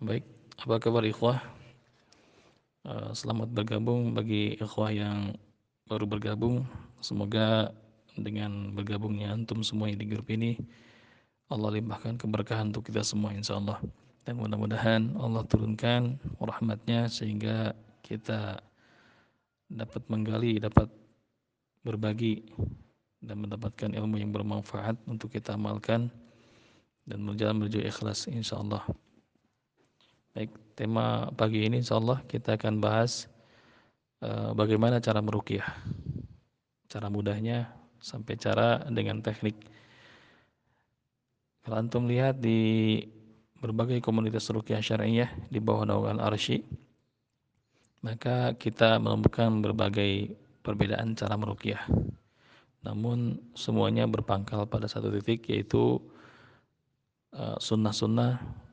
Baik, apa kabar ikhwah? Eh, selamat bergabung bagi ikhwah yang baru bergabung. Semoga dengan bergabungnya antum semua di grup ini Allah limpahkan keberkahan untuk kita semua insyaallah. Dan mudah-mudahan Allah turunkan rahmatnya sehingga kita dapat menggali, dapat berbagi dan mendapatkan ilmu yang bermanfaat untuk kita amalkan dan berjalan menuju ikhlas insyaallah. Baik, tema pagi ini insyaallah kita akan bahas uh, bagaimana cara meruqyah. Cara mudahnya sampai cara dengan teknik. Kalau antum lihat di berbagai komunitas ruqyah syariah di bawah naungan Arsy, maka kita menemukan berbagai perbedaan cara meruqyah. Namun semuanya berpangkal pada satu titik yaitu uh, sunnah-sunnah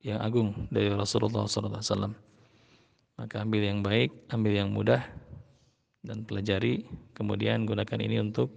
yang agung dari Rasulullah SAW. Maka ambil yang baik, ambil yang mudah, dan pelajari. Kemudian gunakan ini untuk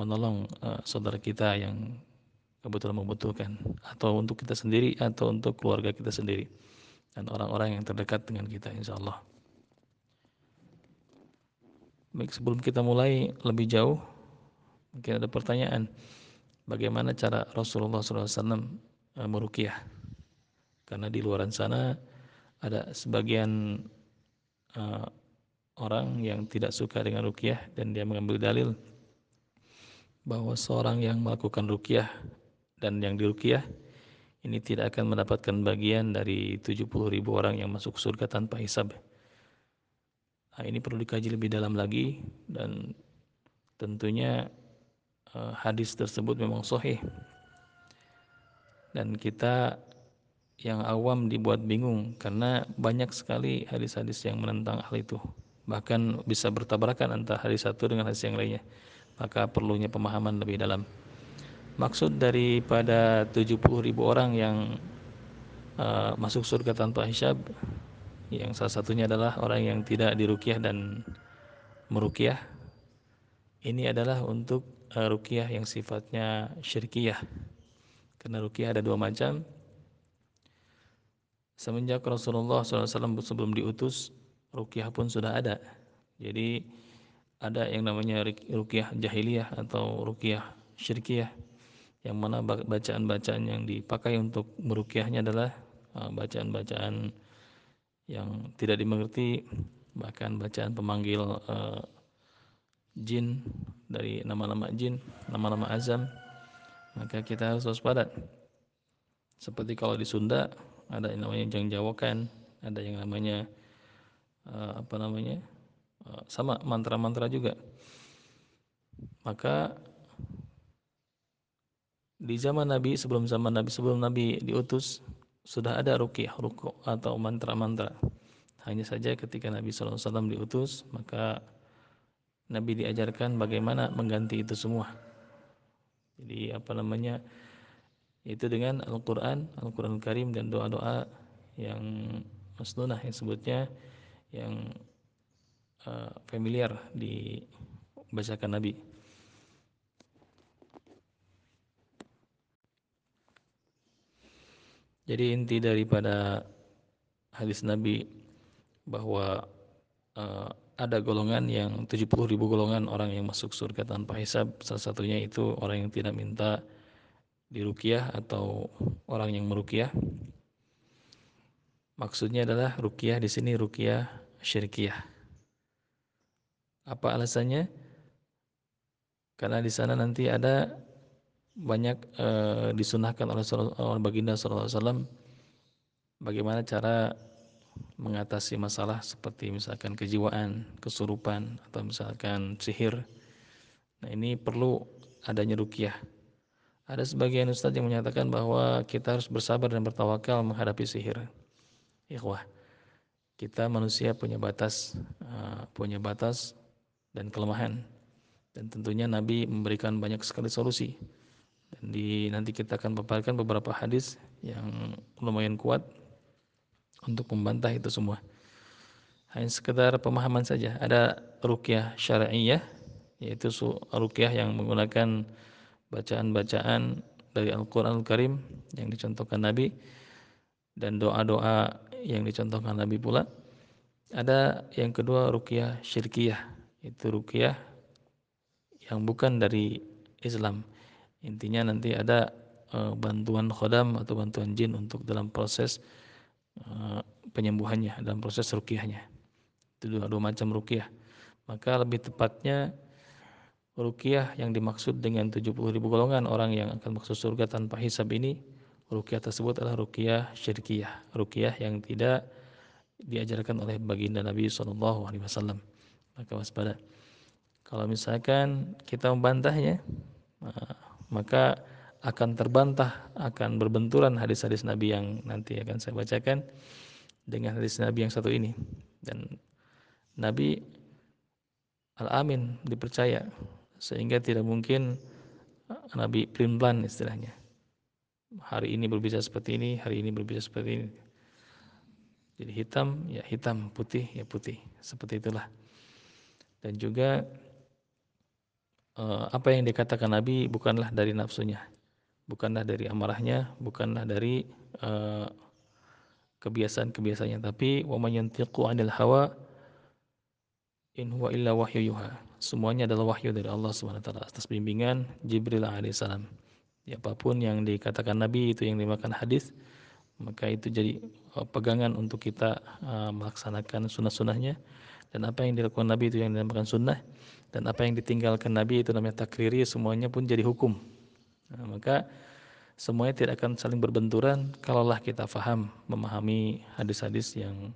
menolong uh, saudara kita yang kebetulan membutuhkan, atau untuk kita sendiri, atau untuk keluarga kita sendiri, dan orang-orang yang terdekat dengan kita, insya Allah. Baik, sebelum kita mulai lebih jauh, mungkin ada pertanyaan, bagaimana cara Rasulullah SAW uh, merukiah? Karena di luar sana ada sebagian uh, orang yang tidak suka dengan rukyah dan dia mengambil dalil bahwa seorang yang melakukan rukyah dan yang dirukyah ini tidak akan mendapatkan bagian dari 70 ribu orang yang masuk surga tanpa hisab. Nah, ini perlu dikaji lebih dalam lagi dan tentunya uh, hadis tersebut memang sahih dan kita yang awam dibuat bingung karena banyak sekali hadis-hadis yang menentang hal itu. Bahkan bisa bertabrakan antara hadis satu dengan hadis yang lainnya. Maka perlunya pemahaman lebih dalam. Maksud daripada 70 ribu orang yang uh, masuk surga tanpa hisab yang salah satunya adalah orang yang tidak dirukyah dan merukyah ini adalah untuk uh, rukyah yang sifatnya syirkiyah. Karena rukyah ada dua macam Semenjak Rasulullah SAW sebelum diutus, rukyah pun sudah ada. Jadi ada yang namanya rukyah jahiliyah atau rukyah syirkiyah yang mana bacaan-bacaan yang dipakai untuk merukyahnya adalah uh, bacaan-bacaan yang tidak dimengerti bahkan bacaan pemanggil uh, jin dari nama-nama jin, nama-nama azam maka kita harus waspada. Seperti kalau di Sunda ada yang namanya jang jawakan ada yang namanya uh, apa namanya uh, sama mantra-mantra juga. Maka di zaman Nabi sebelum zaman Nabi sebelum Nabi diutus sudah ada rukyah ruku atau mantra-mantra. Hanya saja ketika Nabi SAW diutus maka Nabi diajarkan bagaimana mengganti itu semua. Jadi apa namanya itu dengan Al-Quran, Al-Quran Karim dan doa-doa yang masnunah yang sebutnya yang uh, familiar dibacakan Nabi. Jadi inti daripada hadis Nabi bahwa uh, ada golongan yang 70 ribu golongan orang yang masuk surga tanpa hisab salah satunya itu orang yang tidak minta dirukiah atau orang yang merukiah. Maksudnya adalah rukiah di sini rukiah syirkiyah. Apa alasannya? Karena di sana nanti ada banyak e, disunahkan oleh, oleh baginda SAW bagaimana cara mengatasi masalah seperti misalkan kejiwaan, kesurupan atau misalkan sihir. Nah ini perlu adanya rukiah ada sebagian ustadz yang menyatakan bahwa kita harus bersabar dan bertawakal menghadapi sihir. Ikhwah, kita manusia punya batas, uh, punya batas dan kelemahan. Dan tentunya Nabi memberikan banyak sekali solusi. Dan di nanti kita akan paparkan beberapa hadis yang lumayan kuat untuk membantah itu semua. Hanya sekedar pemahaman saja. Ada rukyah syariah, yaitu rukyah yang menggunakan bacaan-bacaan dari Al-Quran Al-Karim yang dicontohkan Nabi dan doa-doa yang dicontohkan Nabi pula. Ada yang kedua ruqyah syirkiyah, itu ruqyah yang bukan dari Islam. Intinya nanti ada uh, bantuan khodam atau bantuan jin untuk dalam proses uh, penyembuhannya, dalam proses ruqyahnya. Itu dua, dua macam ruqyah. Maka lebih tepatnya ruqyah yang dimaksud dengan 70 ribu golongan orang yang akan masuk surga tanpa hisab ini ruqyah tersebut adalah ruqyah syirkiyah, ruqyah yang tidak diajarkan oleh baginda Nabi Shallallahu. Maka waspada. Kalau misalkan kita membantahnya, maka akan terbantah, akan berbenturan hadis-hadis Nabi yang nanti akan saya bacakan dengan hadis Nabi yang satu ini. Dan Nabi Al-Amin dipercaya sehingga tidak mungkin Nabi plan istilahnya hari ini berbicara seperti ini, hari ini berbicara seperti ini. Jadi hitam ya hitam, putih ya putih, seperti itulah. Dan juga eh, apa yang dikatakan Nabi bukanlah dari nafsunya, bukanlah dari amarahnya, bukanlah dari eh, kebiasaan-kebiasaannya, tapi wa may 'anil hawa in huwa illa wahyu yuha. Semuanya adalah wahyu dari Allah Subhanahu wa taala. Atas bimbingan Jibril alaihissalam ya, apa pun yang dikatakan Nabi itu yang dimakan hadis maka itu jadi uh, pegangan untuk kita uh, melaksanakan sunnah-sunnahnya. Dan apa yang dilakukan Nabi itu yang dinamakan sunnah. Dan apa yang ditinggalkan Nabi itu namanya takriri semuanya pun jadi hukum. Nah, maka semuanya tidak akan saling berbenturan kalaulah kita faham memahami hadis-hadis yang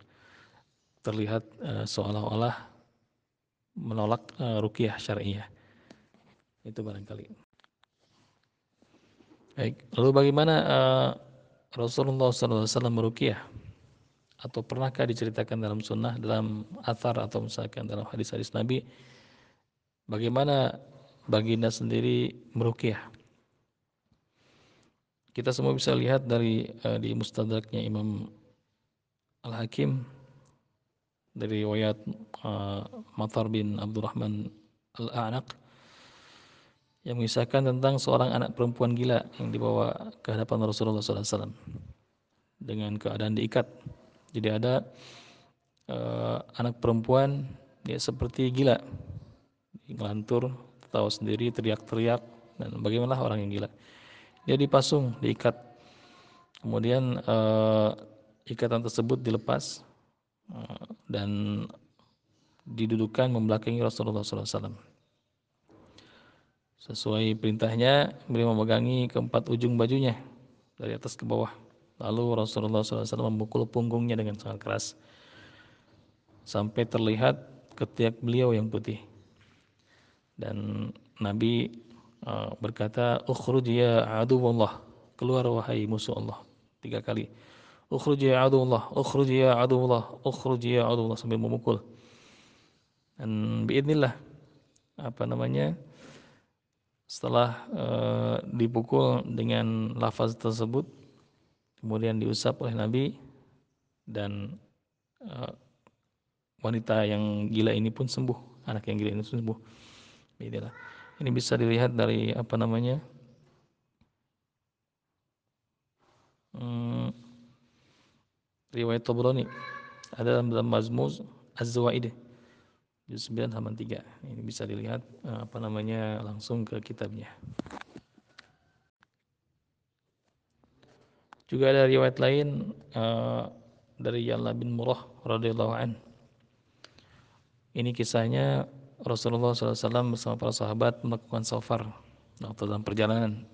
terlihat uh, seolah-olah menolak uh, rukyah syariah itu barangkali Baik, lalu bagaimana uh, Rasulullah SAW meruqyah? Atau pernahkah diceritakan dalam sunnah, dalam athar atau misalkan dalam hadis-hadis Nabi, bagaimana baginda sendiri meruqyah? Kita semua bisa lihat dari uh, di mustadraknya Imam Al-Hakim dari riwayat uh, Matar bin Abdurrahman Al-A'naq yang mengisahkan tentang seorang anak perempuan gila yang dibawa ke hadapan Rasulullah SAW dengan keadaan diikat. Jadi ada uh, anak perempuan dia seperti gila, ngelantur, tahu sendiri, teriak-teriak dan bagaimana orang yang gila. Dia dipasung, diikat. Kemudian uh, ikatan tersebut dilepas dan didudukan membelakangi Rasulullah SAW Sesuai perintahnya, beliau memegangi keempat ujung bajunya dari atas ke bawah. Lalu Rasulullah SAW memukul punggungnya dengan sangat keras sampai terlihat ketiak beliau yang putih. Dan Nabi uh, berkata, "Ukhruj ya aduwallah." Keluar wahai musuh Allah. Tiga kali. Ukhruj ya aduwallah, ukhruj ya aduwallah, ukhruj ya aduwallah sambil memukul. Dan biidnillah apa namanya? Setelah uh, dipukul dengan lafaz tersebut, kemudian diusap oleh Nabi dan uh, wanita yang gila ini pun sembuh, anak yang gila ini sembuh. Inilah. Ini bisa dilihat dari apa namanya? Hmm, riwayat Tabrani ada dalam Mazmuz Az-Zawaid juz 9 halaman 3. Ini bisa dilihat eh, apa namanya langsung ke kitabnya. Juga ada riwayat lain uh, dari Yalla bin Murrah radhiyallahu an. Ini kisahnya Rasulullah SAW bersama para sahabat melakukan safar atau dalam perjalanan.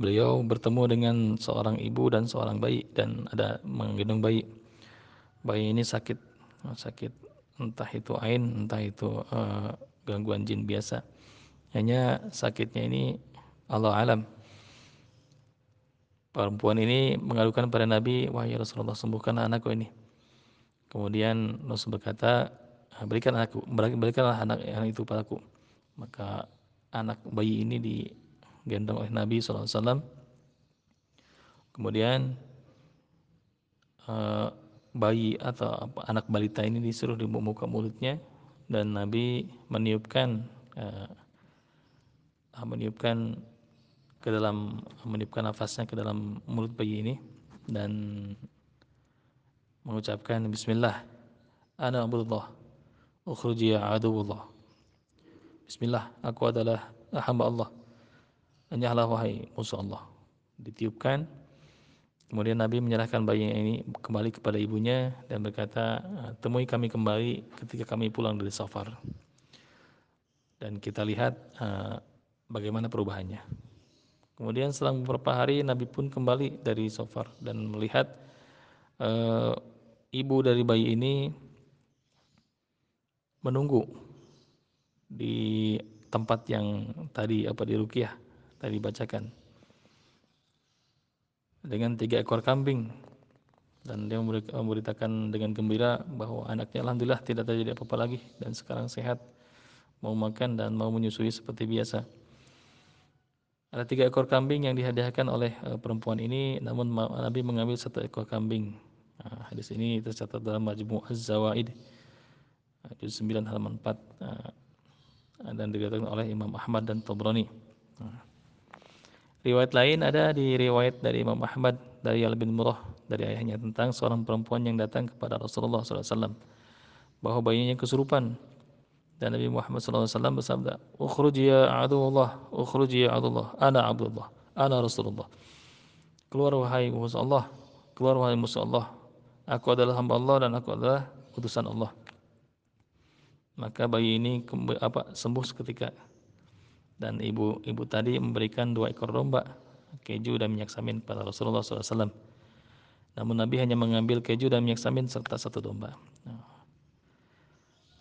Beliau bertemu dengan seorang ibu dan seorang bayi dan ada menggendong bayi. Bayi ini sakit, sakit entah itu ain, entah itu uh, gangguan jin biasa. Hanya sakitnya ini Allah alam. Perempuan ini mengadukan pada Nabi, wahai Rasulullah sembuhkan anakku ini. Kemudian Rasul berkata, berikan anakku, berikanlah anak yang itu padaku. Maka anak bayi ini digendong oleh Nabi SAW. Kemudian uh, bayi atau anak balita ini disuruh dibuka mulutnya dan Nabi meniupkan uh, meniupkan ke dalam meniupkan nafasnya ke dalam mulut bayi ini dan mengucapkan bismillah. Ana abdullah ukhruji ya aduwullah. Bismillah aku adalah hamba Allah hanyalah wahai musuh Allah. Ditiupkan. Kemudian Nabi menyerahkan bayi ini kembali kepada ibunya dan berkata temui kami kembali ketika kami pulang dari safar. Dan kita lihat uh, bagaimana perubahannya. Kemudian selang beberapa hari Nabi pun kembali dari safar dan melihat uh, ibu dari bayi ini menunggu di tempat yang tadi apa di rukiah tadi bacakan dengan tiga ekor kambing dan dia memberitakan dengan gembira bahwa anaknya alhamdulillah tidak terjadi apa-apa lagi dan sekarang sehat mau makan dan mau menyusui seperti biasa. Ada tiga ekor kambing yang dihadiahkan oleh uh, perempuan ini, namun Nabi mengambil satu ekor kambing. Nah, hadis ini tercatat dalam Majmu' Az-Zawaid, uh, juz 9 halaman 4 uh, dan diriwayatkan oleh Imam Ahmad dan Tabrani. Nah. Riwayat lain ada di riwayat dari Imam Ahmad dari Al bin Murrah dari ayahnya tentang seorang perempuan yang datang kepada Rasulullah SAW bahwa bayinya kesurupan dan Nabi Muhammad SAW bersabda, "Ukhruj ya Allah, ukhruj ya Allah, ana Abdullah, ana Rasulullah." Keluar wahai musuh Allah, keluar wahai musuh Allah. Aku adalah hamba Allah dan aku adalah utusan Allah. Maka bayi ini apa sembuh seketika. Dan ibu ibu tadi memberikan dua ekor domba, keju dan minyak samin pada Rasulullah SAW. Namun Nabi hanya mengambil keju dan minyak samin serta satu domba.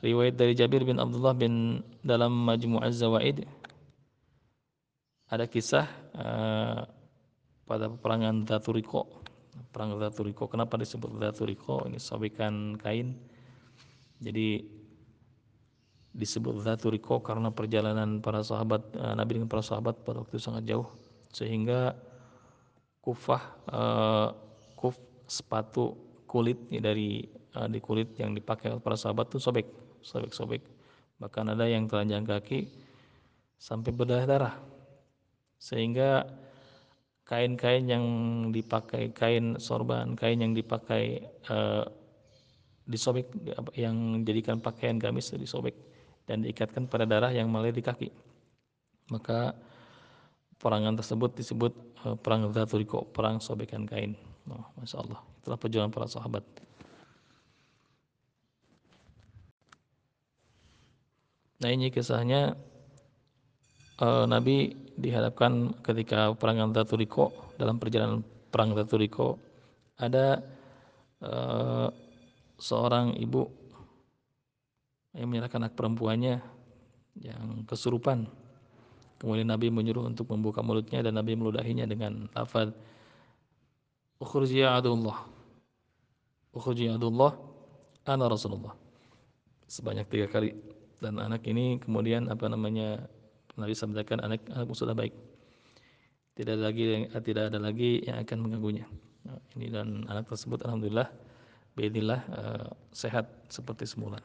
Riwayat dari Jabir bin Abdullah bin dalam Majmu' Az-Zawaid ada kisah uh, pada peperangan Dhaturiko perang Dhaturiko kenapa disebut Dhaturiko ini sobekan kain jadi disebut Dhaturiko karena perjalanan para sahabat uh, Nabi dengan para sahabat pada waktu itu sangat jauh. Sehingga kufah uh, kuf sepatu kulit dari uh, di kulit yang dipakai oleh para sahabat itu sobek sobek-sobek bahkan ada yang telanjang kaki sampai berdarah-darah sehingga kain-kain yang dipakai kain sorban kain yang dipakai uh, disobek yang jadikan pakaian gamis disobek dan diikatkan pada darah yang mengalir di kaki. Maka perangan tersebut disebut uh, perang Zaturiko perang sobekan kain. Oh, Masya Allah. Itulah perjuangan para sahabat. Nah ini kisahnya uh, Nabi dihadapkan ketika perang Taturiko dalam perjalanan perang Taturiko ada uh, seorang ibu yang menyerahkan anak perempuannya yang kesurupan. Kemudian Nabi menyuruh untuk membuka mulutnya dan Nabi meludahinya dengan lafaz Ukhruji ya adullah ya adullah Ana Rasulullah. Sebanyak tiga kali. Dan anak ini kemudian apa namanya Nabi sabdakan anak anakmu sudah baik. Tidak ada lagi tidak ada lagi yang akan mengganggunya. Nah, ini dan anak tersebut alhamdulillah Bismillah uh, sehat seperti semula